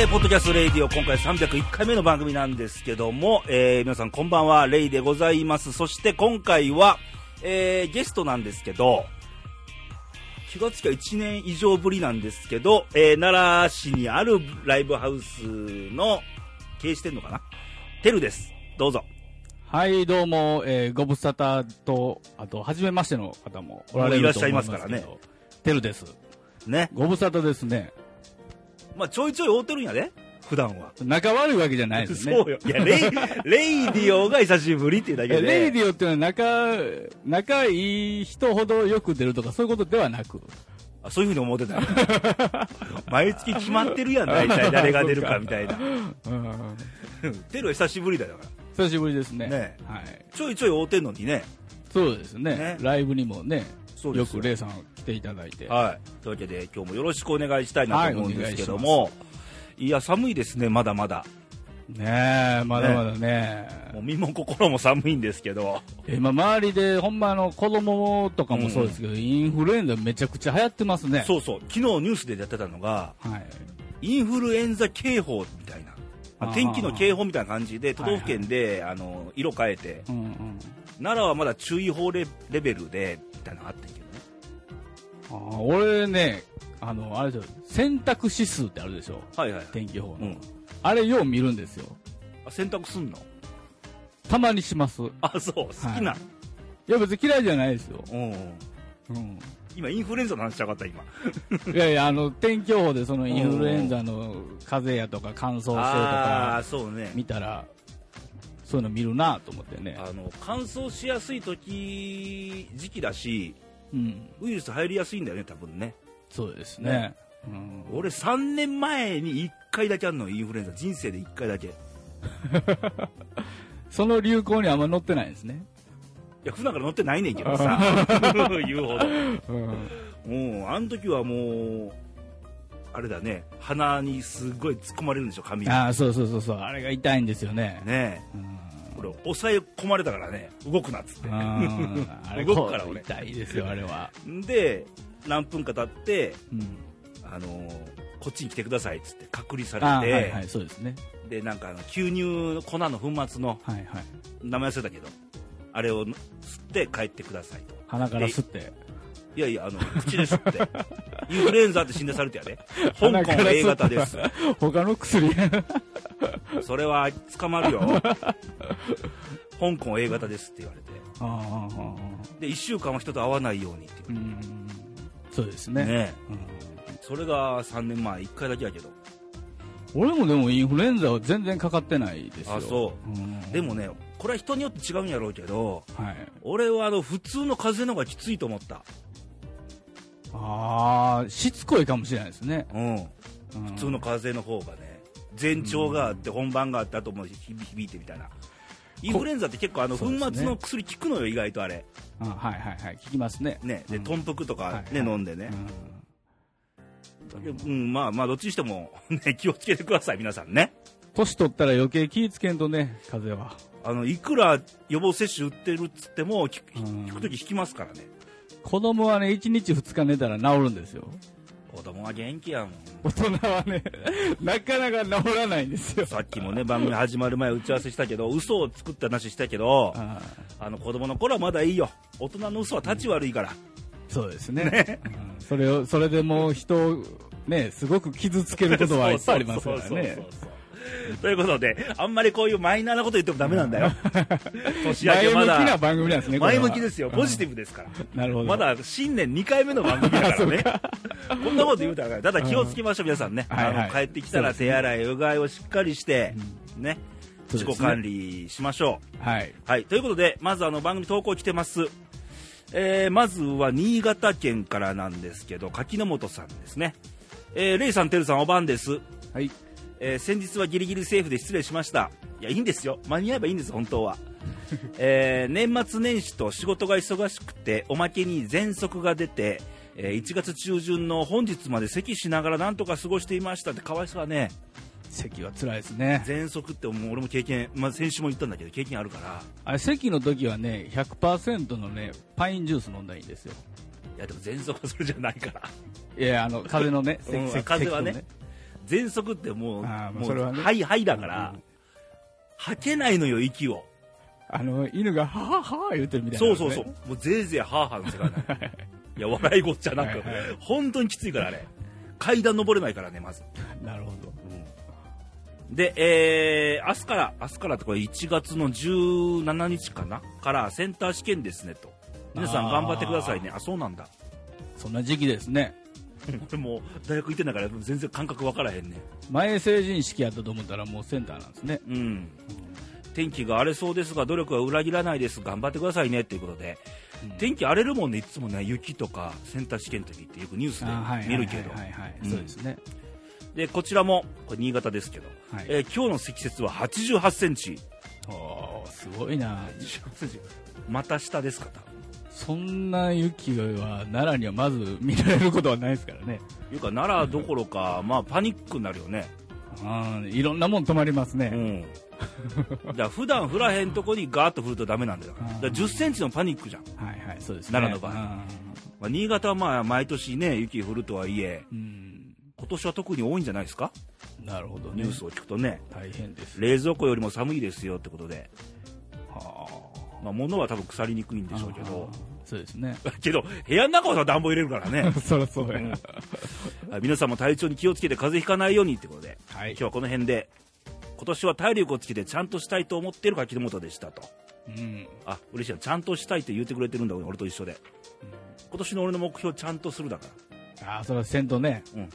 えー、ポッドキャストレイディオ、今回301回目の番組なんですけども、えー、皆さんこんばんは、レイでございます。そして今回は、えー、ゲストなんですけど、気がつきは1年以上ぶりなんですけど、えー、奈良市にあるライブハウスの経営してんのかな？テルです。どうぞ。はい、どうも、えー、ご無沙汰と、あと、初めましての方もおられるいらっしゃいますからね。テルです。ね。ご無沙汰ですね。まあ、ちょいちょい会うてるんやね。普段は。仲悪いわけじゃないですね。そうよ。いや、レイ、レイディオが久しぶりっていうだけで。レイディオっていうのは仲、仲いい人ほどよく出るとかそういうことではなく。あそういうふうに思ってた 毎月決まってるやん、大体 誰が出るかみたいな。テルは久しぶりだよ。久しぶりですね。ねはい。ちょいちょい会うてんのにね。そうですね。ねライブにもね、よくレイさん来ていただいて。はい。というわけで、今日もよろしくお願いしたいなと思うんですけども、はい、いや、寒いですね、まだまだ。ねえ、まだまだね。ねもう身も心も寒いんですけど。今、周りで、ほんまあの、子供とかもそうですけど、うん、インフルエンザめちゃくちゃ流行ってますね。そうそう。昨日ニュースでやってたのが、はい、インフルエンザ警報みたいな。天気の警報みたいな感じで、都道府県で、はいはい、あの色変えて、うんうん、奈良はまだ注意報レベルで、みたいなのあったけどね。あ俺ね、あの、あれですよ、選択指数ってあるでしょ。はいはい。天気予報の。うん、あれよう見るんですよ。あ、選択すんの？たまにします。あ、そう、好きな、はい、いや別に嫌いじゃないですよ。うん。うん。今、インフルエンザの話しちゃかった、今。いやいや、あの、天気予報でそのインフルエンザの風邪やとか乾燥性とか、あそうね。見たら、そういうの見るなと思ってね。あの、乾燥しやすい時、時期だし、うん、ウイルス入りやすいんだよね、多分ね。そうですね。ねうん、俺3年前に1回だけあるの、インフルエンザ。人生で1回だけ。その流行にあんま乗ってないんですね。いや、普段から乗ってないねんけどさ。言うほど。うん、もう、あの時はもう、あれだね、鼻にすごい突っ込まれるんでしょ、髪ああ、そうそうそうそう、あれが痛いんですよね。ねこれ抑え込まれたからね。動くなっつって。動くから俺。痛いですよあれは。で何分か経って、うん、あのー、こっちに来てくださいっつって隔離されて、はいはい、そうですね。でなんかあの吸入粉の粉末の、はいはい、名前忘れたけどあれを吸って帰ってくださいと。鼻から吸っていやいやあの口で吸って。インフルエンザって診断されてやで。香港 A 型です。他の薬。それは捕まるよ。香港 A 型ですって言われて。で1週間は人と会わないようにって言われて。そうですね。ね、うん、それが3年前1回だけやけど。俺もでもインフルエンザは全然かかってないですよ。あそう、うん、でもねこれは人によって違うんやろうけど、はい、俺はあの普通の風邪の方がきついと思ったああしつこいかもしれないですね。うん、普通の風邪の方がね前兆があって本番があってあともう響いてみたいな。インフルエンザって結構あの粉末の薬効くのよ、意外とあれ。あはいはいはい。効きますね。ねで豚腹とかね、飲んでね、うん、まあまあどっちにしても、ね、気をつけてください皆さんね。年取ったら余計気ぃつけんとね風邪は。あのいくら予防接種打ってるっつっても聞く時引きますからね子供はね1日2日寝たら治るんですよ。子供は元気やもん。大人はね なかなか治らないんですよ。さっきもね番組始まる前打ち合わせしたけど嘘を作った話したけどあの子供の頃はまだいいよ。大人の嘘は立ち悪いから、うん、そうですね。ね、うん、それをそれでもう人をねすごく傷つけることはいっぱいありますからね。そうそうそうそう ということで、あんまりこういうマイナーなこと言ってもダメなんだよ。年明けまだ。前向きな番組なんですね。前向きですよ。ポジティブですから。なるほど。まだ新年2回目の番組だからね。こんなこと言うたら、ただ気をつけましょう、皆さんね。あの、帰ってきたら手洗い、うがいをしっかりして、ね。自己管理しましょう。はい。はい。ということで、まずあの番組投稿来てます。えー、まずは新潟県からなんですけど、柿本さんですね。えー、レイさん、てるさん、おばんです。はい。えー、先日はギリギリセーフで失礼しました。いやいいんですよ。間に合えばいいんです本当は、えー、年末年始と仕事が忙しくておまけに喘息が出て、えー、1月中旬の本日まで咳しながらなんとか過ごしていましたってかわいそうだね。咳は辛いですね。喘息ってもう俺も経験、まあ、先週も言ったんだけど経験あるから。あれ咳の時はね100%のねパインジュース飲んだらいいんですよ。いやでも喘息はそれじゃないから。いやあの風邪のね、うん、風邪はね喘息ってもう、あもう、それはねはいはいだから、うん吐けないのよ、息を。あの、犬が、ははは言ってるみたいな、そうそうそう。。もうぜいぜいハーハーの世界なの。いや、笑いごっちゃなく、はいはい本当にきついからね。階段登れないからね、まず。なるほど。で、えー、明日から、明日からってこれ1月の17日かな？からセンター試験ですねと。皆さん頑張ってくださいね。あ、そうなんだ。そんな時期ですね。俺もう大学行ってないから全然感覚わからへんね。前成人式やったと思ったらもうセンターなんですね。うん。天気が荒れそうですが、努力は裏切らないです。頑張ってくださいね。っていうことで。うん天気荒れるもんね、いつもね、雪とかセンター試験の時ってよくニュースで見るけど。そうですね。で、こちらも、これ新潟ですけど、はいえー今日の積雪は88センチ。おーすごいな。88センチ。また下ですか、多分そんな雪は奈良にはまず見られることはないですからね。いうか、奈良どころか、まあ、パニックになるよね。うん、いろんなもん止まりますね。うん。だから普段降らへんとこにガーッと降るとダメなんだよ。だから10センチのパニックじゃん。はいはい、そうですね。奈良の場合うんまあ、新潟はまあ毎年ね、雪降るとはいえ、うん、今年は特に多いんじゃないですか？なるほどね。ニュースを聞くとね、大変です。冷蔵庫よりも寒いですよってことで、はまあ、物は多分腐りにくいんあでしょうけど、そうですね。けど、部屋の中は暖房入れるからね。そりゃそうや。皆さんも体調に気をつけて風邪ひかないようにってことで、はい今日はこの辺で、今年は体力をつけてちゃんとしたいと思っている柿本でしたと。うん。あ、嬉しいな。ちゃんとしたいって言ってくれてるんだ、俺と一緒で。今年の俺の目標、ちゃんとするだから。ああ、そらせんとね。うん。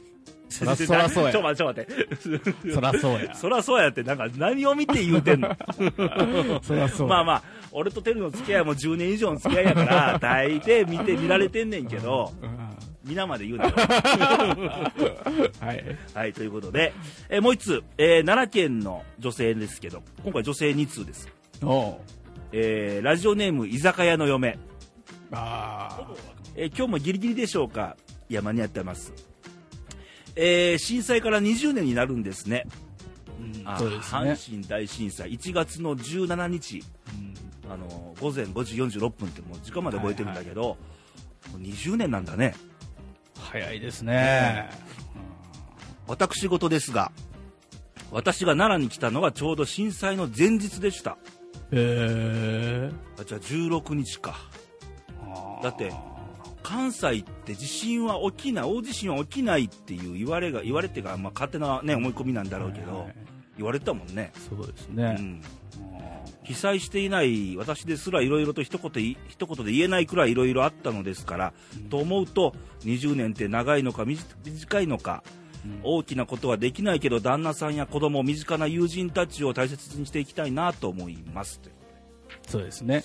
そら そらそうやちょ、待って、ちょ、待って。そらそうや。そらそうやって、なんか何を見て言うてんの？そらそうや。まあまあ、俺とテルの付き合いも10年以上の付き合いやから、大抵見て見られてんねんけど、うん皆まで言うなよ。はい。はい、ということで、えーもう一つ、えー奈良県の女性ですけど、今回女性2通です。おうえーラジオネーム、居酒屋の嫁。ああ。えー今日もギリギリでしょうか？いや、間に合ってます。えー震災から20年になるんですね。うんあそうですね。阪神大震災、1月の17日、うんあの午前5時46分ってもう時間まで覚えてるんだけど、もう20年なんだね。早いですね。私事ですが、私が奈良に来たのがちょうど震災の前日でした。へえ。あじゃあ16日か。だって関西って地震は起きない、大地震は起きないっていう言われが、言われっていうか、まあ、勝手な、ね、思い込みなんだろうけど、はいはい言われてたもんね。そうですね。うん。被災していない私ですらいろいろと一言い一言で言えないくらいいろいろあったのですから、と思うと20年って長いのか短いのか、うん大きなことはできないけど旦那さんや子供身近な友人たちを大切にしていきたいなと思いますそうですね。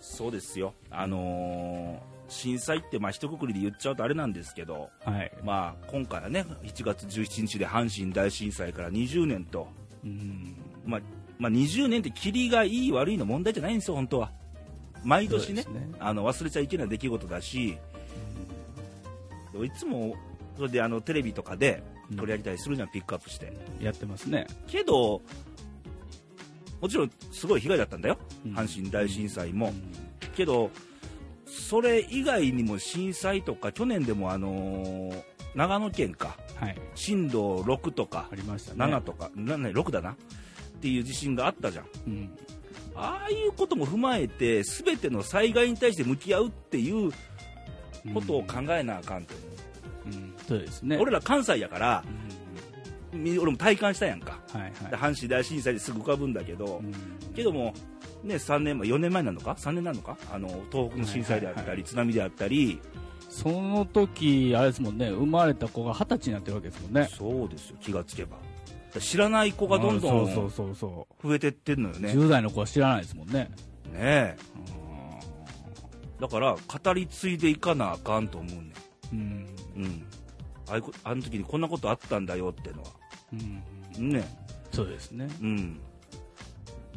そうですよあのー震災ってまあ一括りで言っちゃうとあれなんですけどはい。まあ今回はね1月17日で阪神大震災から20年とうん。まあ、まあ、20年ってキリがいい悪いの問題じゃないんですよ、本当は。毎年ねねあの忘れちゃいけない出来事だし、いつもそれであのテレビとかで取り上げたりするじゃん、ピックアップして。やってますね。けど、もちろんすごい被害だったんだよ、うん阪神大震災も。うんけど、それ以外にも震災とか、去年でもあのー長野県か、はい。震度6とかあ、りましたね。7とか、なな6だなっていう地震があったじゃん。うん。ああいうことも踏まえて、すべての災害に対して向き合うっていうことを考えなあかんと思う、うん。そうですね。俺ら関西やからう、んみ俺も体感したやんか、はいではい。阪神大震災ですぐ浮かぶんだけど、うんけども、ね、3年前、4年前なのか、3年なのか、あの東北の震災であったり、はいはいは津波であったり、その時、あれですもんね、生まれた子が二十歳になってるわけですもんね。そうですよ、気がつけば。知らない子がどんどん増えてってんのよう。ね。10代の子は知らないですもんね。ねえだから、語り継いでいかなあかんと思うねうん。ん。うん。ああいあの時にこんなことあったんだよっていうのは。うん。ね。そうですね。うん。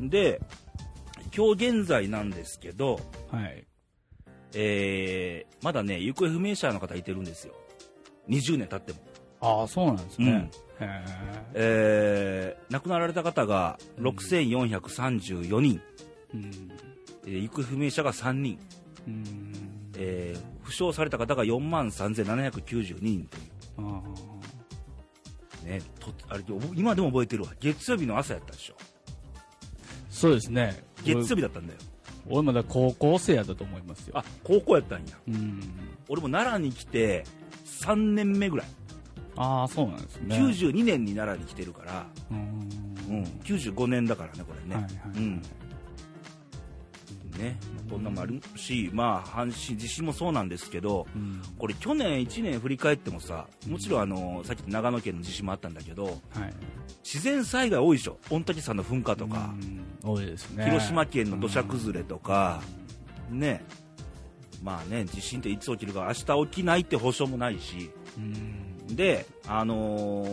で、今日現在なんですけど、はい。えー、まだね、行方不明者の方いてるんですよ。20年経っても。ああ、そうなんですね。へえ。えー、亡くなられた方が6434人、うん。えー行方不明者が3人、うん。えー負傷された方が4万3792人という。あねとあれ今でも覚えてるわ月曜日の朝やったでしょそうですね月曜日だったんだよ。俺まだ高校生やったと思いますよ。あ高校やったんや。うん。俺も奈良に来て3年目ぐらい。ああそうなんですね。92年に奈良に来てるから、ううん。ん、95年だからねこれね、はいはい。うんねこんなのもあるしまあ阪神地震もそうなんですけどうん。これ去年1年振り返ってもさもちろんあのさっきの長野県の地震もあったんだけどはい。自然災害多いでしょ？御嶽山の噴火とか、うん。多いですね。広島県の土砂崩れとか、ね。まあね地震っていつ起きるか明日起きないって保証もないし。うん。で、あの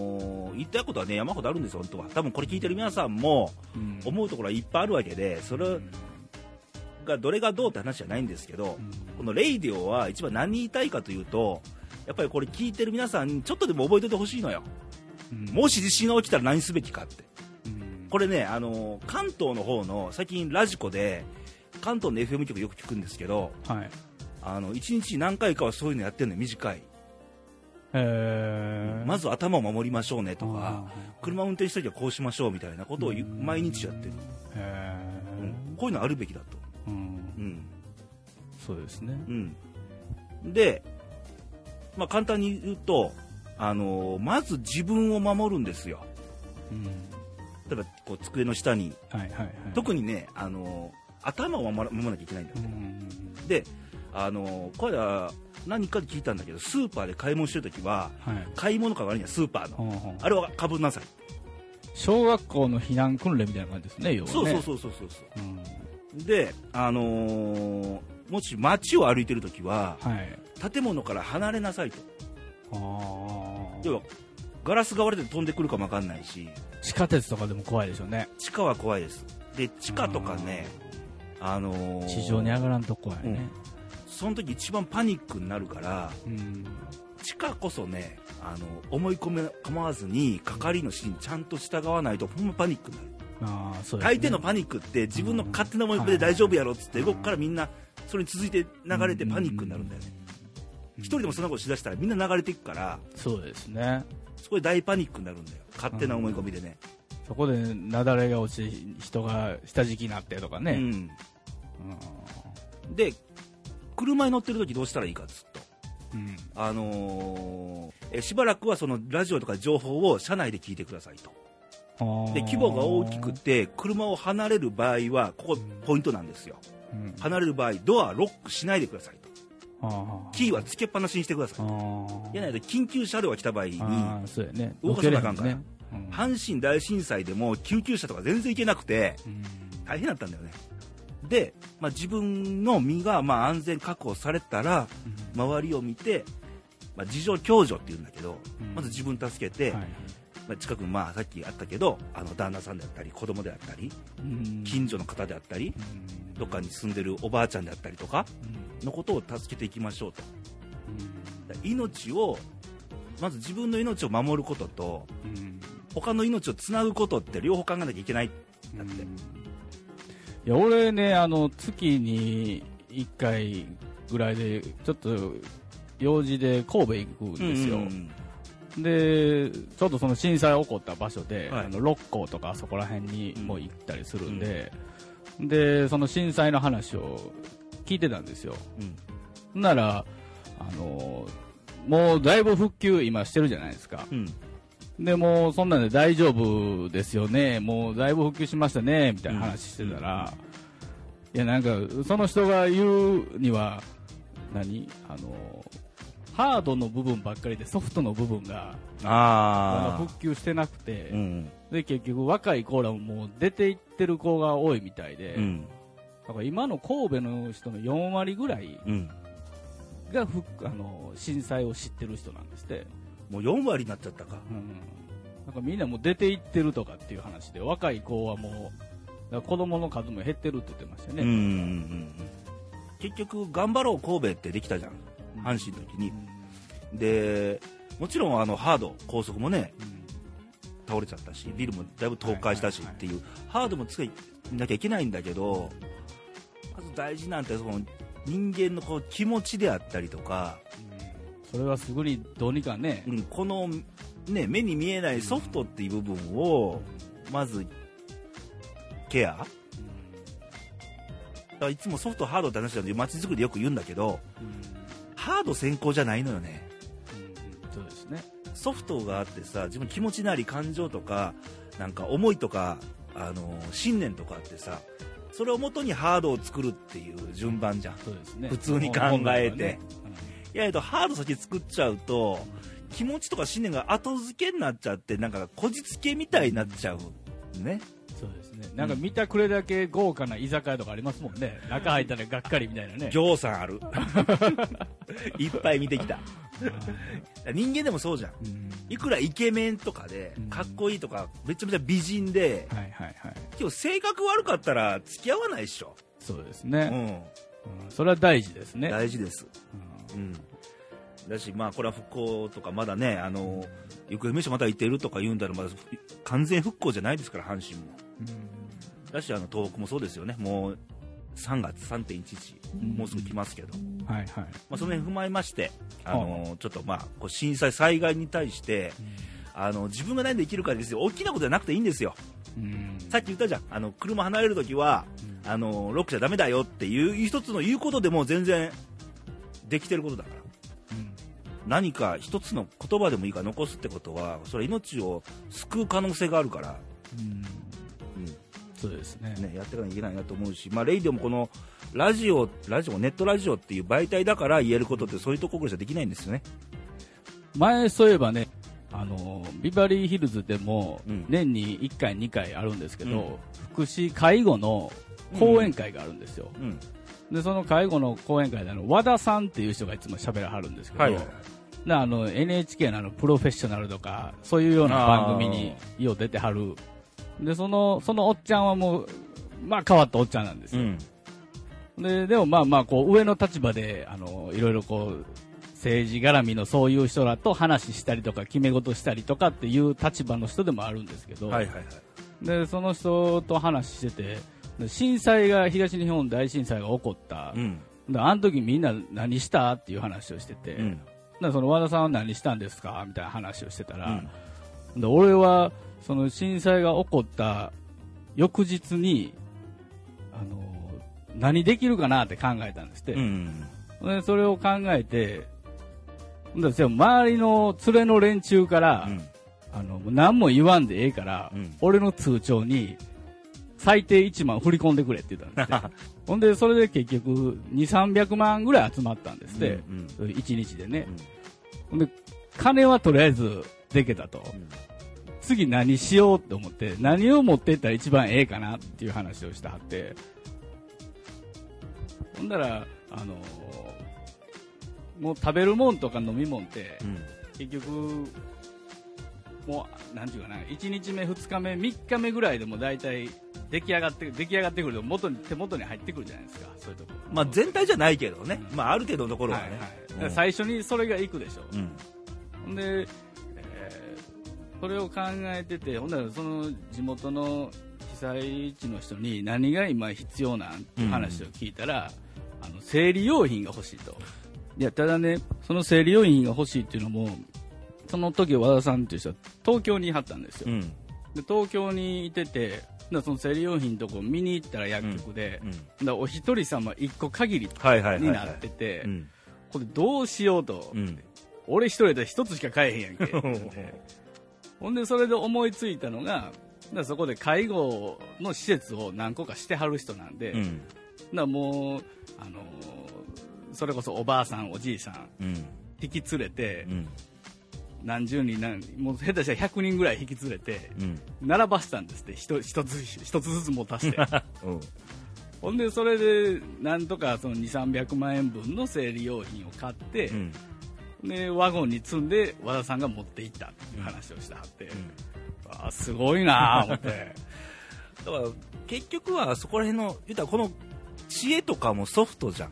ー言いたいことはね山ほどあるんですよ、本当は。多分これ聞いてる皆さんもうん。思うところはいっぱいあるわけでそれがどれがどうって話じゃないんですけど、このレイディオは一番何言いたいかというとやっぱりこれ聞いてる皆さんにちょっとでも覚えておいてほしいのよ、うん。もし地震が起きたら何すべきかって。うん。これね、あのー関東の方の最近ラジコで関東の FM 局よく聞くんですけどはい。あの1日何回かはそういうのやってるのよ短い。まず頭を守りましょうねとかあ車運転した時はこうしましょうみたいなことを毎日やってる、うん。こういうのあるべきだと、えうん。うんそうですね。うん、で、まあ、簡単に言うと、あのーまず自分を守るんですよ。うん。例えばこう机の下に。はいはいはい。特にね、あのー頭を守ら守らなきゃいけないんだようんで、あのこれは何かで聞いたんだけどスーパーで買い物してるときははい。買い物か悪いんやスーパーの。ほうほう。あれはかぶんなさい、小学校の避難訓練みたいな感じですね要はね。そうそうそうそうそうそう。ん。うで、あのーもし街を歩いてるときははい。建物から離れなさいと。要はガラスが割れて飛んでくるかもわかんないし。地下鉄とかでも怖いでしょうね。地下は怖いです。で地下とかねあのー地上に上がらんと怖いね。その時一番パニックになるからうん。地下こそねあの思い込め構わずに係の指示にちゃんと従わないとほんまパニックになるああそうね。大抵のパニックって自分の勝手な思い込みで大丈夫やろっつって動くからみんなそれに続いて流れてパニックになるんだよね。一人でもそんなことしだしたらみんな流れていくからそうですね。そこで大パニックになるんだよ。勝手な思い込みでね。そこで雪崩が落ち人が下敷きになってとかね、うん。で車に乗ってる時どうしたらいいかっつうと。うん。あのーえしばらくはそのラジオとか情報を車内で聞いてくださいとで規模が大きくて車を離れる場合はここポイントなんですよ。うん。離れる場合ドアロックしないでくださいと。キーはつけっぱなしにしてください。あとやないと緊急車両が来た場合に動かさなあかんから。ね。うん。阪神大震災でも救急車とか全然行けなくてうん。大変だったんだよね。で、まあ、自分の身がまあ安全確保されたら周りを見て、まあ、事情共助っていうんだけど、うん。まず自分助けて、はいまあ、近くにまあさっきあったけどあの旦那さんであったり子供であったりうん。近所の方であったりうん。どっかに住んでるおばあちゃんであったりとかうん。のことを助けていきましょうと。命をまず自分の命を守ることとうん。他の命をつなぐことって両方考えなきゃいけない。だって、いや俺ねあの月に1回ぐらいでちょっと用事で神戸行くんですよ、うんでちょっとその震災起こった場所で、はい。あの六甲とかそこら辺にも行ったりするんで、でその震災の話を聞いてたんですよ。うん。ならあのもうだいぶ復旧今してるじゃないですか。うん。でもうそんなんで大丈夫ですよね。もうだいぶ復旧しましたねみたいな話してたら、いやなんかその人が言うには何？あのハードの部分ばっかりでソフトの部分がまあだ復旧してなくて、うん。で結局若い子らももう出ていってる子が多いみたいで、うん。だから今の神戸の人の4割ぐらいうん。がふあの震災を知ってる人なんですって、もう4割になっちゃったか。うん、なんかみんなもう出ていってるとかっていう話で若い子はもう子供の数も減ってるって言ってましたね、うん。うん。うん。結局頑張ろう神戸ってできたじゃん阪神の時に。でもちろんあのハード高速もね倒れちゃったしビルもだいぶ倒壊したしっていう、ハードもつけなきゃいけないんだけどまず大事なんてその人間のこう気持ちであったりとか、それはすぐにどうにかね、うん、このね、目に見えないソフトっていう部分を、まず、ケア。いつもソフト、ハードって話なんで、街づくりでよく言うんだけど、ハード先行じゃないのよね。そうですね。ソフトがあってさ、自分気持ちなり感情とか、なんか思いとか、あの、信念とかあってさ、それをもとにハードを作るっていう順番じゃん。そうですね。普通に考えていや、えっと、ハード先作っちゃうと、気持ちとか信念が後付けになっちゃって、なんか、こじつけみたいになっちゃう。ね。そうですね。なんか見たくれだけ豪華な居酒屋とかありますもんね。中入ったらがっかりみたいなね。ぎょうさんある。いっぱい見てきた。人間でもそうじゃん。うんいくらイケメンとかでうん、かっこいいとか、めちゃめちゃ美人で、はいはいはい。今日性格悪かったら付き合わないでしょ。そうですうね。ん。うんそれは大事ですね。大事です。うんうん。だし、まあ、これは復興とか、まだね、あの、行方不明者まだいてるとか言うんだら、まだ完全復興じゃないですから、阪神も。だし、あの、東北もそうですよね。もう、3月3.11、うんもうすぐ来ますけど、はいはい。まあ、その辺踏まえまして、あの、ちょっとまあ、こう震災、災害に対して、あの、自分が何できるかですよ。大きなことじゃなくていいんですよ。うんさっき言ったじゃん。あの、車離れるときは、あの、ロックじゃダメだよっていう一つの言うことでも全然できてることだから。何か一つの言葉でもいいから残すってことは、それは命を救う可能性があるから、うんうそうですねん、ね、やっていかなきゃいけないなと思うし、まあ、レイディオもこのラジオ、ラジオ、ネットラジオっていう媒体だから言えることってそういうところじゃできないんですよね。前そういえばね、あの、ビバリーヒルズでもうん年に1回2回あるんですけど、うん福祉介護の講演会があるんですよ。うん。で、その介護の講演会であの、和田さんっていう人がいつも喋らはるんですけど、はいあの NHK のあのプロフェッショナルとかそういうような番組によう出てはるでそのそのおっちゃんはもうまあ変わったおっちゃんなんですよ、うん。ででもまあまあこう上の立場であのいろいろこう政治絡みのそういう人らと話したりとか決め事したりとかっていう立場の人でもあるんですけど、はいはいはい。でその人と話しててで震災が東日本大震災が起こった、うん。であの時みんな何したっていう話をしてて、うん。でその和田さんは何したんですかみたいな話をしてたら、で俺はその震災が起こった翌日にあの何できるかなって考えたんですって、うん。でそれを考えてで周りの連れの連中から、うん。あの何も言わんでええから、うん。俺の通帳に最低1万振り込んでくれって言ったんですって。ほんでそれで結局2、300万ぐらい集まったんですって、うん1日でね。う、ん。で金はとりあえずでけたと、次何しようって思って何を持っていったら一番ええかなっていう話をしてはってほんだらあのもう食べるもんとか飲みもんってうん。結局もうなんていうかな1日目2日目3日目ぐらいでも大体出来上がって出来上がってくると元に手元に入ってくるじゃないですかそういうところまあ全体じゃないけどね。まあある程度のところはね。はいはい最初にそれがいくでしょうんで、えーそれを考えてて、ほんならその地元の被災地の人に何が今必要なんって話を聞いたら、あの生理用品が欲しいと。いや、ただね、その生理用品が欲しいっていうのも、その時和田さんっていう人は東京にいはったんですよ。うん。で東京にいてて、その生理用品のとこ見に行ったら薬局で、うん。お一人様一個限り。になってて、うん。これどうしようと、うん。俺一人で一つしか買えへんやんけ ほんでそれで思いついたのがだそこで介護の施設を何個かしてはる人なんで、うん。らもう、あのーそれこそおばあさんおじいさんうん。引き連れて、うん。何十人何もう下手したら100人ぐらい引き連れてうん。並ばしたんですって一一つ一つずつ持たせて うん。ほんでそれでなんとかその2300万円分の生理用品を買って、うん。でワゴンに積んで和田さんが持って行ったっていう話をしてはって、あすごいなぁ思って。だから、結局はそこら辺の、言ったらこの知恵とかもソフトじゃん。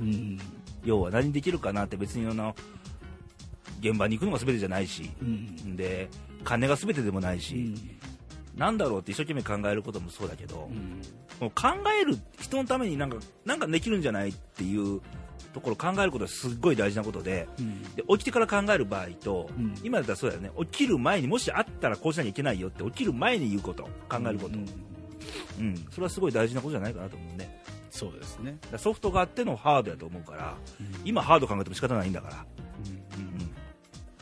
うん要は何できるかなって別にあの、現場に行くのが全てじゃないし、うん。で、金が全てでもないし、うん。なんだろうって一生懸命考えることもそうだけど、うん。もう考える人のためになんか、なんかできるんじゃないっていうところを考えることはすっごい大事なことでうん。で起きてから考える場合と、うん。今だったらそうだよね。起きる前にもしあったらこうしなきゃいけないよって起きる前に言うこと考えること、うんうんそれはすごい大事なことじゃないかなと思うね。そうですね。ソフトがあってのハードやと思うから今ハード考えても仕方ないんだから、うんうん。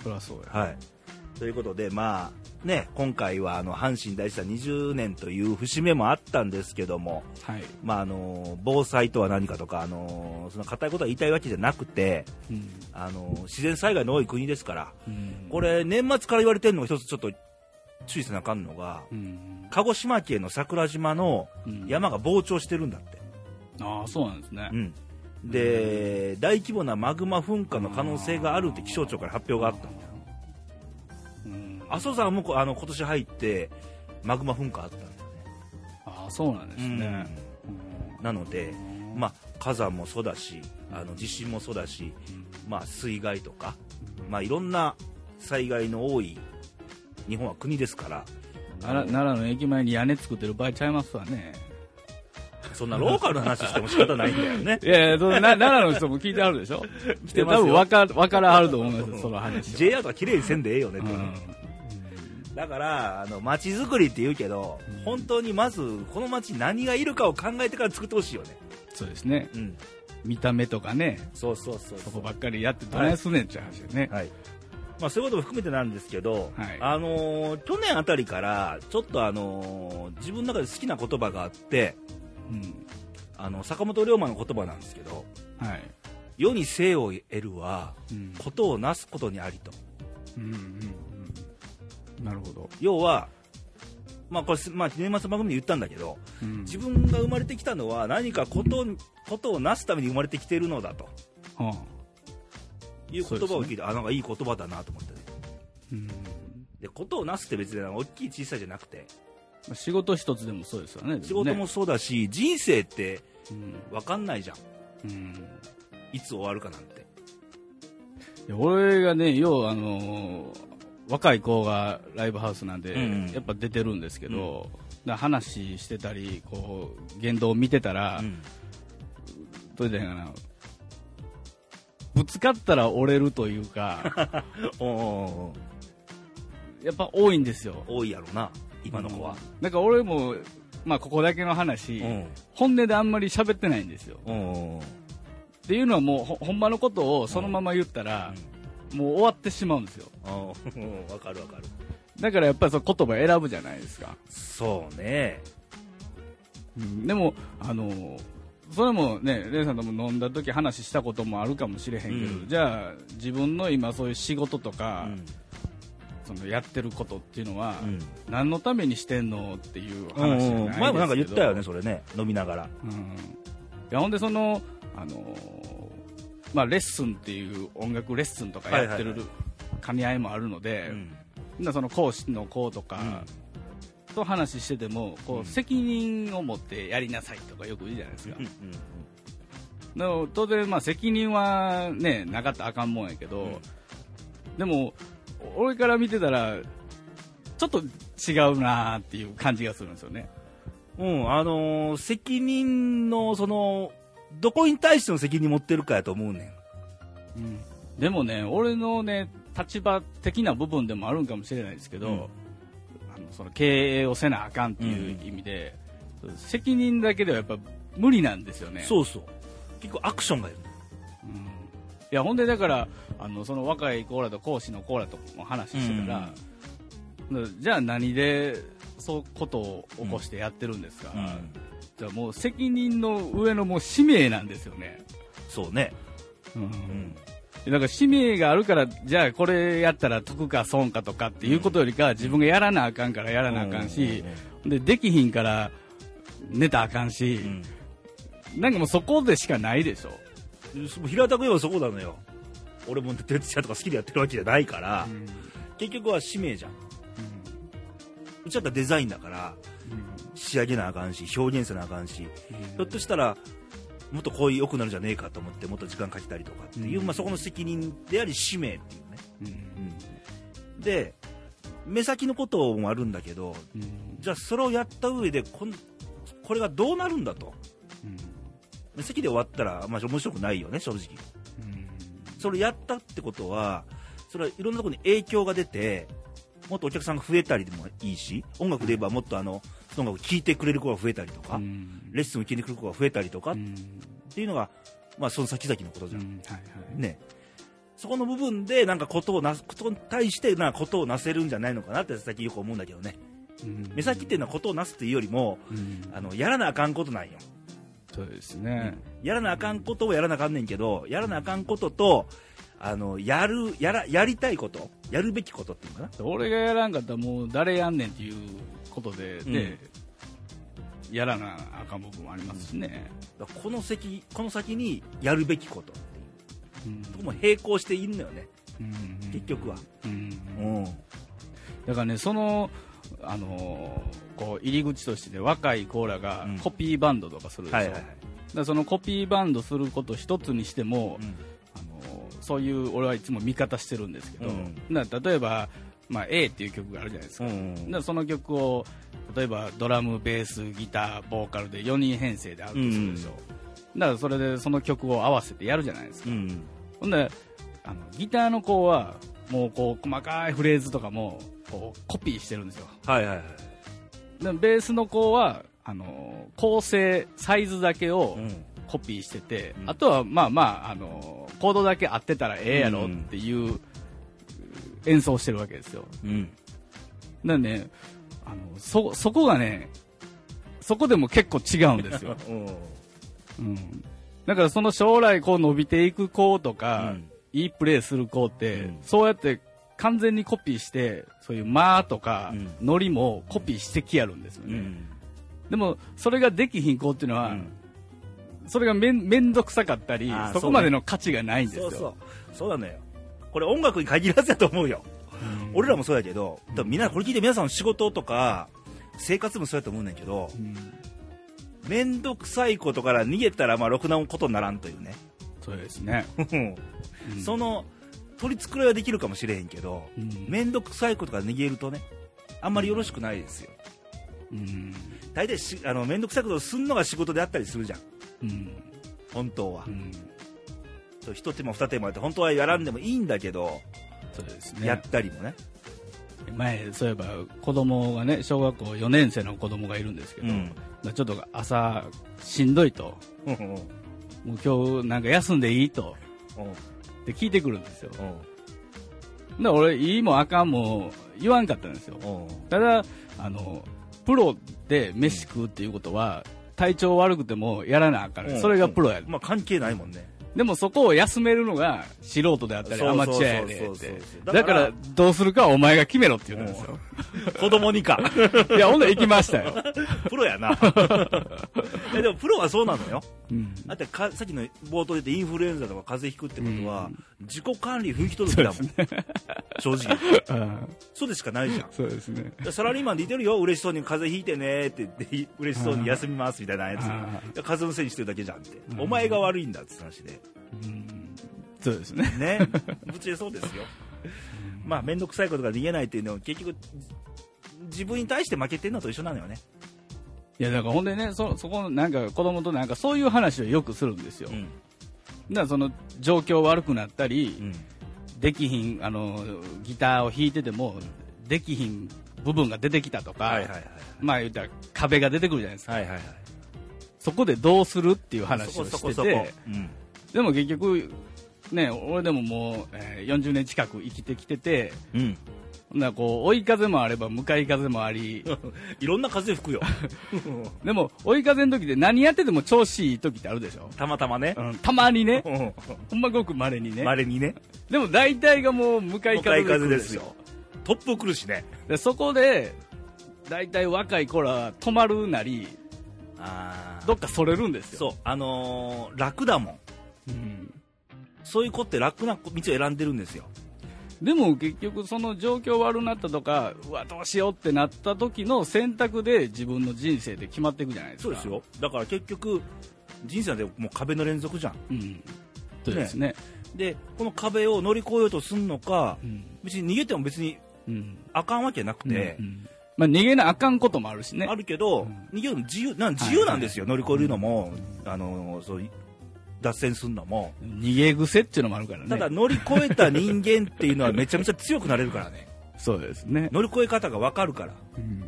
そりゃそうや。はいということでまあね今回はあの阪神大震災20年という節目もあったんですけどもはい。まああの防災とは何かとかあのその硬いことは言いたいわけじゃなくてうん。あの自然災害の多い国ですからうん。これ年末から言われてるのが一つちょっと注意せなあかんのがうん。鹿児島県の桜島のうん。山が膨張してるんだって、ああ、そうなんですね。う。ん、で大規模なマグマ噴火の可能性があるって気象庁から発表があったんだ阿蘇山もこあの今年入ってマグマ噴火あったんだよね。ああ、そうなんですね。うん。なので、まあ、火山もそうだしあの地震もそうだし、まあ、水害とか、まあ、いろんな災害の多い日本は国ですから奈良の駅前に屋根作ってる場合ちゃいますわね。そんなローカルな話しても仕方ないんだよね。いやいや、奈良の人も聞いてあるでしょ？来てますよ。多分わか、わからはると思いますよ、その話は。JR とか綺麗にせんでええよねって、うんだからあの街づくりって言うけど、うん本当にまずこの街に何がいるかを考えてから作ってほしいよねそうですね。うん見た目とかね、そうそうそうそこばっかりやってどないすんねんって話よね。はいまあ、そういうことも含めてなんですけど、はいあのー去年あたりからちょっと、あのー自分の中で好きな言葉があってうん。あの坂本龍馬の言葉なんですけどはい。世に生を得るはうん。ことをなすことにありとうんうんうん。なるほど。要は、まあこれすまあ、年末番組で言ったんだけどうん。自分が生まれてきたのは何かことことをなすために生まれてきてるのだと。はあ。いう言葉を聞いて、あなんかいい言葉だなと思ってね。うん。でことをなすって別に大きい小さいじゃなくて。まあ仕事一つでもそうですよね。仕事もそうだし、人生ってうん。分かんないじゃん。うん。いつ終わるかなんて。いや俺がね、よう、あのー若い子がライブハウスなんで、うんやっぱ出てるんですけど、だから話してたり、こう、言動を見てたら、うん。どう言ったらいいかな、ぶつかったら折れるというか、おうおやっぱ多いんですよ。多いやろな今の子は、なんか俺も、まあここだけの話、うん。本音であんまり喋ってないんですよ。うんうんう。んっていうのはもうほほんまのことをそのまま言ったら、もう終わってしまうんですよ。うん分かる分かる。だからやっぱりその言葉選ぶじゃないですか。そうね。うん。でも、あのーそれもね、レイさんとも飲んだ時話したこともあるかもしれへんけど、うん。じゃあ自分の今そういう仕事とうか、ん。そのやってることっていうのは、うん。何のためにしてんのっていううん話じゃないですけど、うん。前もなんか言ったよねそれね。飲みながら。うん、いやほんでその、あのーまあ、レッスンっていう音楽レッスンとかやってる兼ね合いもあるので、うん。なその講師の子とか、と話しててもこう、うん。責任を持ってやりなさいとかよく言うじゃないですか、うん当然、まあ、責任は、ね、なかったらあかんもんやけど、うん。でも俺から見てたらちょっと違うなっていう感じがするんですよね。うん、あのー責任の、その、どこに対しての責任持ってるかやと思うねん。でもね、俺のね、立場的な部分でもあるんかもしれないですけど、うんあのその経営をせなあかんっていう意味で、責任だけではやっぱ無理なんですよね。そうそう。結構アクションがいる。うんいや、ほんでだから、あの、その若い子らと講師の子らとも話してたら、じゃあ何でそういうことを起こしてやってるんですか、じゃあもう責任の上のもう使命なんですよね。そうね。うんうん。だから使命があるから、じゃあこれやったら得か損かとかっていうことよりかは自分がやらなあかんからやらなあかんし、で、できひんから寝たらあかんしう、ん、なんかもうそこでしかないでしょ。うん。平たく言えばそこなのよ。俺も徹夜とか好きでやってるわけじゃないから、うん結局は使命じゃん。うちだったらデザインだから、仕上げなあかんし、表現せなあかんし、ひょっとしたら、もっとこういう良くなるんじゃねえかと思って、もっと時間かけたりとかっていう、うん。まあそこの責任であり使命っていうね。うん。で、目先のこともあるんだけど、うん。じゃあそれをやった上でこんこれがどうなるんだと。目先で終わったら、まあ、面白くないよね、正直。それやったってことは、それはいろんなところに影響が出て、もっとお客さんが増えたりでもいいし、音楽で言えばもっとあの、その音楽聴いてくれる子が増えたりとか、レッスンを受けに来る子が増えたりとか、っていうのが、まあ、その先々のことじゃん。はいはい、ね。そこの部分で、なんかことをなす、ことに対して、なんかことをなせるんじゃないのかなって最近よく思うんだけどね。目先っていうのはことをなすっていうよりも、あの、やらなあかんことなんよ。そうですね、やらなあかんことをやらなあかんねんけど、やらなあかんことと、あの、やる、やら、やりたいこと、やるべきことっていうかな。俺がやらんかったらもう誰やんねんっていうことで、うん、で、やらなあかん部分もありますしね。この先、この先にやるべきこと。っていう、うん、とこも並行しているのよね。うん、結局は。うん。だからね、その、あのー、こう入り口として、ね、若いコーラがコピーバンドとかするでしょ、はいはいはい、だそのコピーバンドすること一つにしても、うん、あのー、そういう俺はいつも味方してるんですけど、うん、例えば、まあ、A っていう曲があるじゃないですか、うその曲を例えばドラム、ベース、ギター、ボーカルで4人編成であるとするでしょ、うん、だからそれでその曲を合わせてやるじゃないですか、うん、ほんであのギターの子はもうこう細かいフレーズとかもこうコピーしてるんですよ。はいはいはい。でベースの子は、あの構成、サイズだけをコピーしてて、うん、あとはまあまあ、あのコードだけ合ってたらええやろっていう演奏してるわけですよ。うん。なんでね、あの、そ、そこがね、そこでも結構違うんですよ。うん。だからその将来こう伸びていく子とか、うん、いいプレーする子って、うん、そうやって完全にコピーして、そういう間とか、ノリもコピーしてきやるんですよね。うん、でも、それができひん子っていうのは、うん、それがめんめんどくさかったり、そこまでの価値がないんですよ。そうそうそうなのよ。これ音楽に限らずやと思うよ。うん、俺らもそうやけど、多分みんな、これ聞いて皆さん仕事とか、生活もそうやと思うんだけど、めんどくさいことから逃げたら、まあ、ろくなことにならんというね。そうですね。その、取り繕いはできるかもしれへんけど面倒、うん、くさいことから逃げるとねあんまりよろしくないですよ、うん、大体しあの面倒くさいことをすんのが仕事であったりするじゃん、うん、本当は、うん、そう一手間二手間って本当はやらんでもいいんだけど、そうですね、やったりもね。前そういえば子供がね小学校4年生の子供がいるんですけど、うん、ちょっと朝しんどいと、もう今日なんか休んでいいと、って聞いてくるんですよ。で俺、いいもあかんも言わんかったんですよ。ただ、あの、プロで飯食うっていうことは、体調悪くてもやらなあかん。それがプロや、まあ関係ないもんね。でもそこを休めるのが素人であったりアマチュアやでって。だからどうするかはお前が決めろって言うんですよ。子供にか。いや、ほんで行きましたよ。プロやな。でもプロはそうなのよ。うん、だってかさっきの冒頭で言ってインフルエンザとか風邪ひくってことは、うん、自己管理不行き届きだもん。ね、正直。そうでしかないじゃん。そうですね。サラリーマンでいてるよ、嬉しそうに風邪ひいてねって言って、嬉しそうに休みますみたいなやつ。風邪のせいにしてるだけじゃんって。お前が悪いんだって話で。そうですね。ね。ぶちでそうですよ。まあ、面倒くさいことが逃げないっていうのは、結局、自分に対して負けてるのと一緒なのよね。いや、だからほんでね、そ、そこ、なんか子供となんかそういう話をよくするんですよ。うん、だからその、状況悪くなったり、うん、できひん、あの、ギターを弾いてても、うん、できひん部分が出てきたとか、はいはいはい、まあ言ったら壁が出てくるじゃないですか。はいはいはい、そこでどうするっていう話をしてて、でも結局、ね、俺でももう、えー、40年近く生きてきてて、うん、なこう追い風もあれば向かい風もあり。いろんな風吹くよ。でも追い風の時で何やってても調子いい時ってあるでしょ？たまたまね、うん、たまにね。ほんまごくまれにね。まれにね。でも大体がもう向かい風でですよ。トップ来るしね。でそこで大体若い頃は止まるなりあどっかそれるんですよ。そうあのー、楽だもん、うん、そういう子って楽な道を選んでるんですよ。でも結局その状況悪なったとかうわどうしようってなった時の選択で自分の人生で決まっていくじゃないですか。そうですよ。だから結局人生でもう壁の連続じゃん、うん、そうですね、ね、でこの壁を乗り越えようとするのか、うん、別に逃げても別に、あかんわけなくて、うん。うん、まあ、逃げなあかんこともあるしね。あるけど、逃げるの自由なん自由なんですよ、乗り越えるのも、あのそう脱線するのも、逃げ癖っていうのもあるからね。ただ乗り越えた人間っていうのはめちゃめちゃ強くなれるからね、そうですね。乗り越え方が分かるから、うん。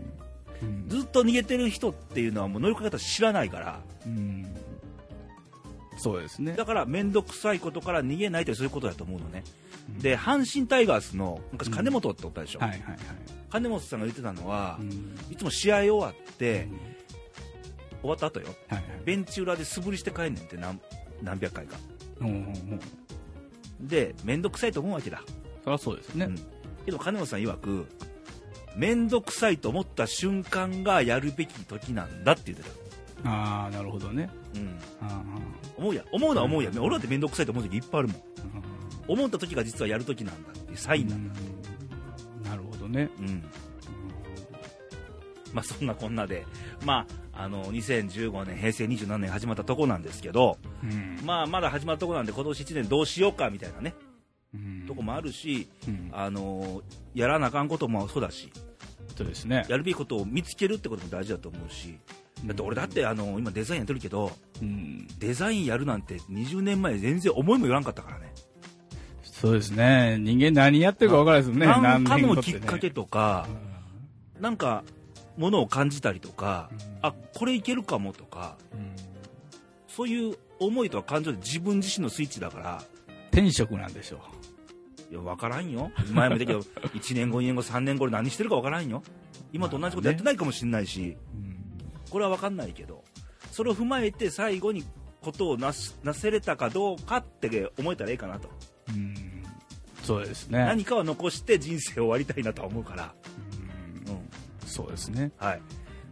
うん。ずっと逃げてる人っていうのはもう乗り越え方知らないから、うん。そうですね。だから面倒くさいことから逃げないってそういうことだと思うのね。で、阪神タイガースの昔金本っておったでしょ、はいはいはい。金本さんが言ってたのは、うん。いつも試合終わって、終わった後よ、はいはい。ベンチ裏で素振りして帰んねんって何何百回か。うんうんうんで、面倒くさいと思うわけだ。そりゃそうですね。うんけど金本さん曰く、面倒くさいと思った瞬間がやるべき時なんだって言ってた。ああ、なるほどね。うん。あ思うや。思うのは思うや。俺だって面倒くさいと思う時いっぱいあるもん。ー思った時が実はやる時なんだっていうサインなんだ。うんなるほどね。うん。まあそんなこんなで、まあ、あの、2015年、平成27年始まったとこなんですけど、うん。まあまだ始まったとこなんで今年1年どうしようかみたいなね、うん。とこもあるし、うん。あの、やらなあかんこともそうだし、そうですね。やるべきことを見つけるってことも大事だと思うし、だって俺だってあの、今デザインやってるけど、うん。デザインやるなんて20年前全然思いもよらんかったからね。そうですね。人間何やってるか分からないですもんね。なんか何年後てね。のきっかけとか、なんか、ものを感じたりとか、あ、これいけるかもとか、うんそういう思いとか感情で自分自身のスイッチだから、天職なんでしょいや、わからんよ。前も言ったけど、1年後、2年後、3年後で何してるかわからんよ。今と同じことやってないかもしれないし、う。うんこれはわかんないけど、それを踏まえて最後にことをなすなせれたかどうかって思えたらいいかなと。うんそうですね。何かは残して人生を終わりたいなとは思うから。うんうん。そうですね。はい。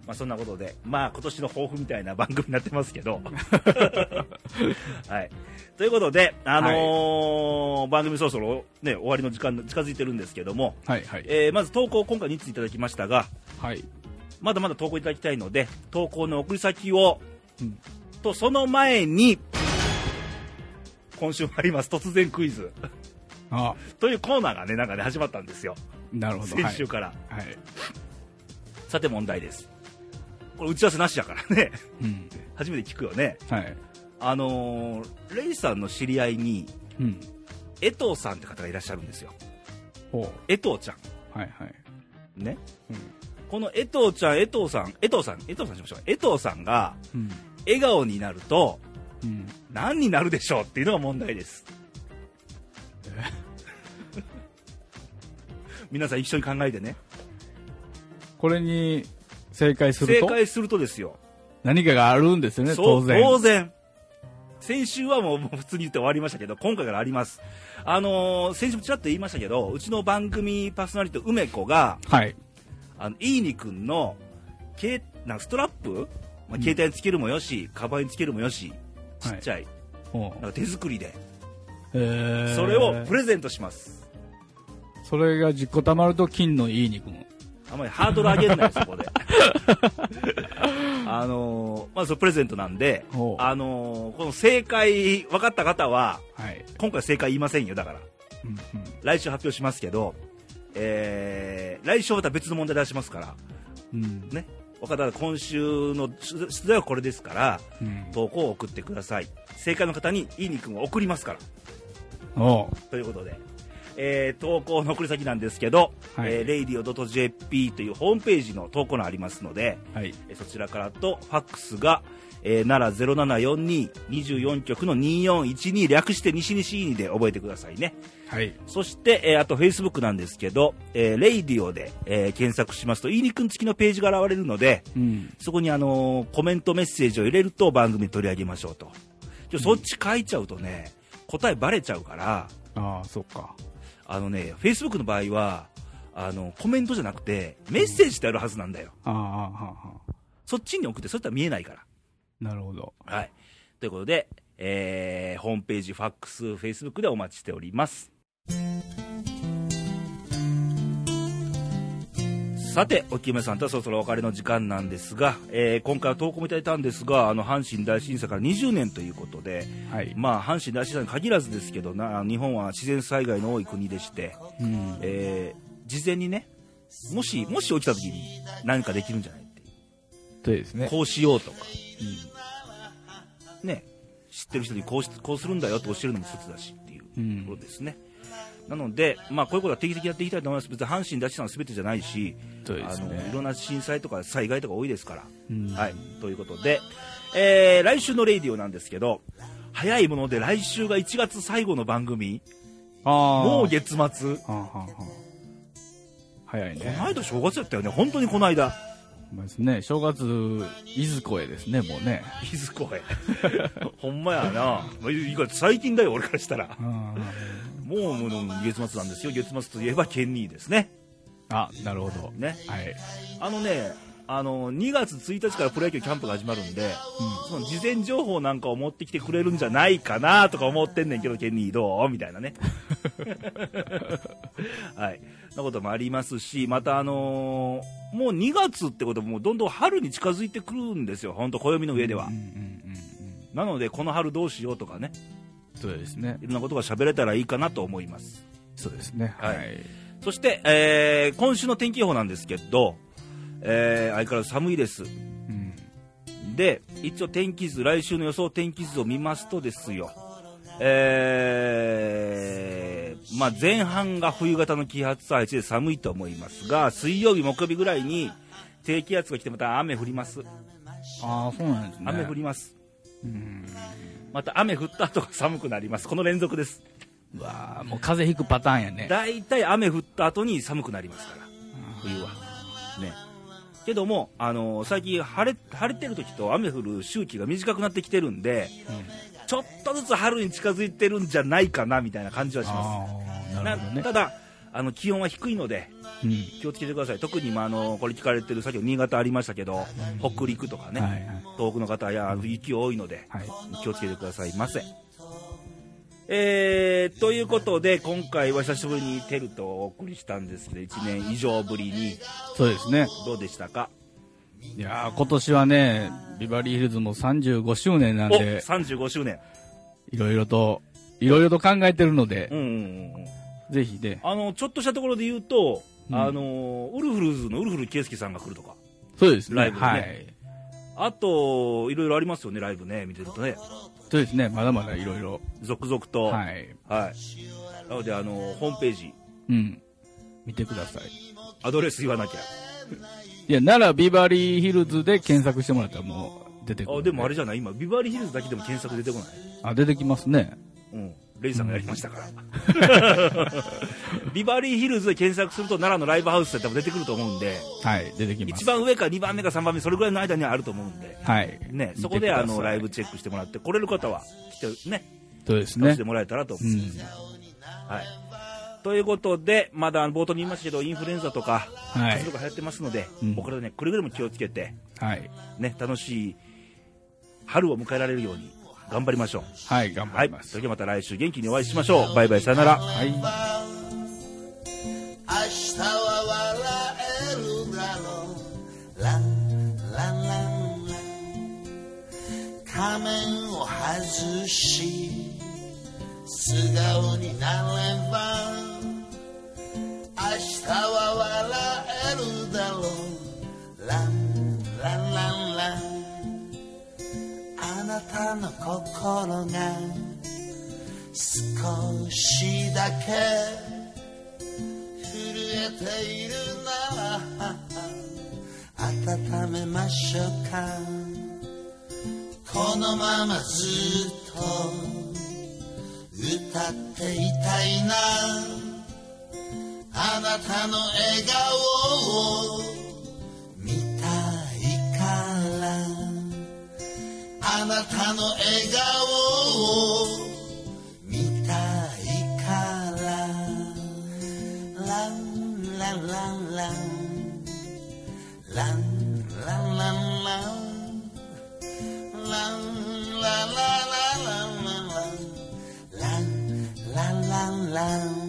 まあそんなことで、まあ今年の抱負みたいな番組になってますけど。はい。ということで、あのー番組そろそろね、終わりの時間近づいてるんですけども、はいはい。えーまず投稿今回2ついただきましたが、はい。まだまだ投稿いただきたいので、投稿の送り先を、うんと、その前に、今週もあります、突然クイズ。あというコーナーがね、なんかね、始まったんですよ。なるほど。先週から。はい。はい。さて問題です。これ打ち合わせなしだからね。うん。初めて聞くよね。はい。あのーレイさんの知り合いに、うん。江藤さんって方がいらっしゃるんですよ。ほ江藤ちゃう。はいはい。ん。ね。うん。この江藤ちゃん、江藤さん、江藤さん、江藤さんしましょう。江藤さんがうん。笑顔になるとうん。何になるでしょうっていうのが問題です。皆さん一緒に考えてね。これに正解すると？正解するとですよ。何かがあるんですよね、当然。当然。先週は もう普通に言って終わりましたけど、今回からあります。あのー先週もちらっと言いましたけど、うちの番組パーソナリティ梅子が、はい。あの、いいにくんの、けなんかストラップ、まあ、携帯につけるもよし、カバンにつけるもよし、ちっちゃい、ほなんか手作りで、それをプレゼントします。それが10個貯まると金のいい肉も。あんまりハードル上げるなよ、そこで。あのーまあ、それプレゼントなんであのーこの正解、分かった方は、はい。今回正解言いませんよ、だから。うんうん。来週発表しますけど、えー、来週はまた別の問題出しますから、うん。ね。分かったら今週の出出題はこれですから、うん。投稿を送ってください。正解の方にいい肉を送りますから。ということで、えー投稿の送り先なんですけど、はいえー radio.jp というホームページの投稿欄ありますので、はい。えーそちらからと、ファックスが、えー、奈良0742-24局の2412略して西西にで覚えてくださいね。はい。そして、えーあと Facebook なんですけど、えー、レイディオで、えー検索しますと、いいにくん付きのページが現れるので、うん。そこにあのーコメントメッセージを入れると番組に取り上げましょうと。でそっち書いちゃうとね、答えバレちゃうから、ああ、そっか。あのね、Facebook の場合は、あの、コメントじゃなくて、メッセージってあるはずなんだよ。そっちに送って、そしたら見えないから。なるほど。はい。ということで、えー、ホームページ、ファックス、フェイスブックでお待ちしております。さて、おきめさんとはそろそろお別れの時間なんですが、えー今回は投稿もいただいたんですが、あの、阪神大震災から20年ということで、はい。まあ、阪神大震災に限らずですけどな、日本は自然災害の多い国でして、うん。えー事前にね、もし、もし起きた時に何かできるんじゃないっていう。そうですね。こうしようとか。ね、知ってる人にこうしこうするんだよって教えるのも一つだしっていううんところですね。なので、まあ、こういうことは定期的にやっていきたいと思います。別に阪神大震災の全てじゃないし、ねあのいろんな震災とか災害とか多いですから。うんはい。ということで、えー来週のレイディオなんですけど、早いもので来週が1月最後の番組。もう月末。早いね。この間正月やったよね、本当にこの間。ですね。正月、いずこへですね、もうね。いずこへ。ほんまやな。最近だよ、俺からしたら。もうもう月末なんですよ。月末といえばケンニーですね。あ、なるほど。ね。はい。あのね、あの、2月1日からプロ野球キャンプが始まるんで、その事前情報なんかを持ってきてくれるんじゃないかなとか思ってんねんけど、ケンニーどう？みたいなね。はい。なこともありますし、またあのーもう2月ってこともどんどん春に近づいてくるんですよ。ほんと暦の上では。うんうんうんうん。なので、この春どうしようとかね、そうですねい。ろんなことが喋れたらいいかなと思います。そうですね。はいはい。そして、えー今週の天気予報なんですけど、えー相変わらず寒いです。うん。で、一応天気図、来週の予想天気図を見ますとですよ、えーまあ、前半が冬型の気圧配置で寒いと思いますが、水曜日、木曜日ぐらいに低気圧が来てまた雨降ります。ああ、そうなんですね。雨降ります。うん。また雨降った後が寒くなります。この連続です。うわあもう風邪ひくパターンやね。だいたい雨降った後に寒くなりますから、冬は。ね。けども、あのー最近晴れ、晴れてる時と雨降る周期が短くなってきてるんで、ちょっとずつ春に近づいてるんじゃないかなみたいな感じはします。なるほどねた。だあの気温は低いのでうん。気をつけてください特に、まあ、あのこれ聞かれてる先ほど新潟ありましたけど北陸とかね、はいはい。東北の方や雪多いのではい。気をつけてくださいませ。えー、ということで今回は久しぶりにテルとお送りしたんですけど1年以上ぶりにそうですね。どうでしたか？いやー今年はね、ビバリーヒルズも35周年なんおで、35周年いろいろと、いろいろと考えてるのでうん、うんうんうんぜひね、あのちょっとしたところで言うと、うんあのウルフルズのウルフル圭介さんが来るとかそうですね。ライブでねはい。あといろいろありますよねライブね見てるとねそうですね。まだまだいろいろ。続々とははい、い。なのであのホームページうん。見てください。アドレス言わなきゃいや、ならビバリーヒルズで検索してもらったらもう出てくるん。あでもあれじゃない？今ビバリーヒルズだけでも検索出てこない？あ、出てきますね。うんレイさんがやりましたから、ビバリーヒルズで検索すると奈良のライブハウスって多分出てくると思うんではい、出てきます。一番上か2番目か3番目それぐらいの間にはあると思うんではい。ねそこであのライブチェックしてもらって来れる方は来てねそうですね楽しんで。もらえたらと思ううんです、ん。はいということでまだ冒頭に言いましたけどインフルエンザとかはいとか流行ってますので、うんお体ねくれぐれも気をつけてはい。ね楽しい春を迎えられるように頑張りましょう。はい、頑はい張ります。それではまた来週元気にお会いしましょう。バイバイさよなら。はい。明日は笑えるだろう。ランランランラン。仮面を外し素顔になれば。明日は笑たの心が少しだけ震えているな。ら温めましょうか。このままずっと歌っていたいな。あなたの笑顔を。なたの笑顔を見たいから。ランランランランランランランラン。ランランランランランラン。ランランランラン。